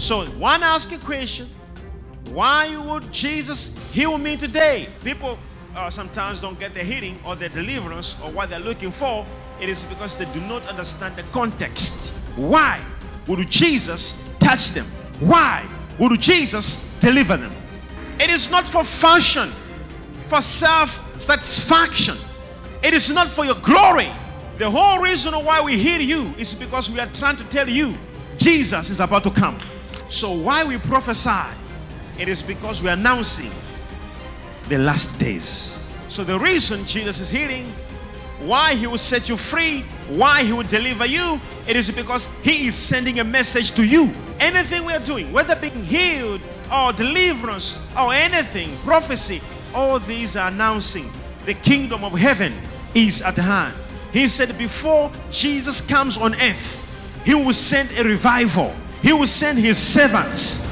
So, one ask a question why would Jesus heal me today? People uh, sometimes don't get the healing or the deliverance or what they're looking for. It is because they do not understand the context. Why would Jesus touch them? Why would Jesus deliver them? It is not for function, for self satisfaction. It is not for your glory. The whole reason why we hear you is because we are trying to tell you Jesus is about to come. So, why we prophesy? It is because we are announcing the last days. So, the reason Jesus is healing, why he will set you free, why he will deliver you, it is because he is sending a message to you. Anything we are doing, whether being healed or deliverance or anything, prophecy, all these are announcing the kingdom of heaven is at hand. He said, Before Jesus comes on earth, he will send a revival, he will send his servants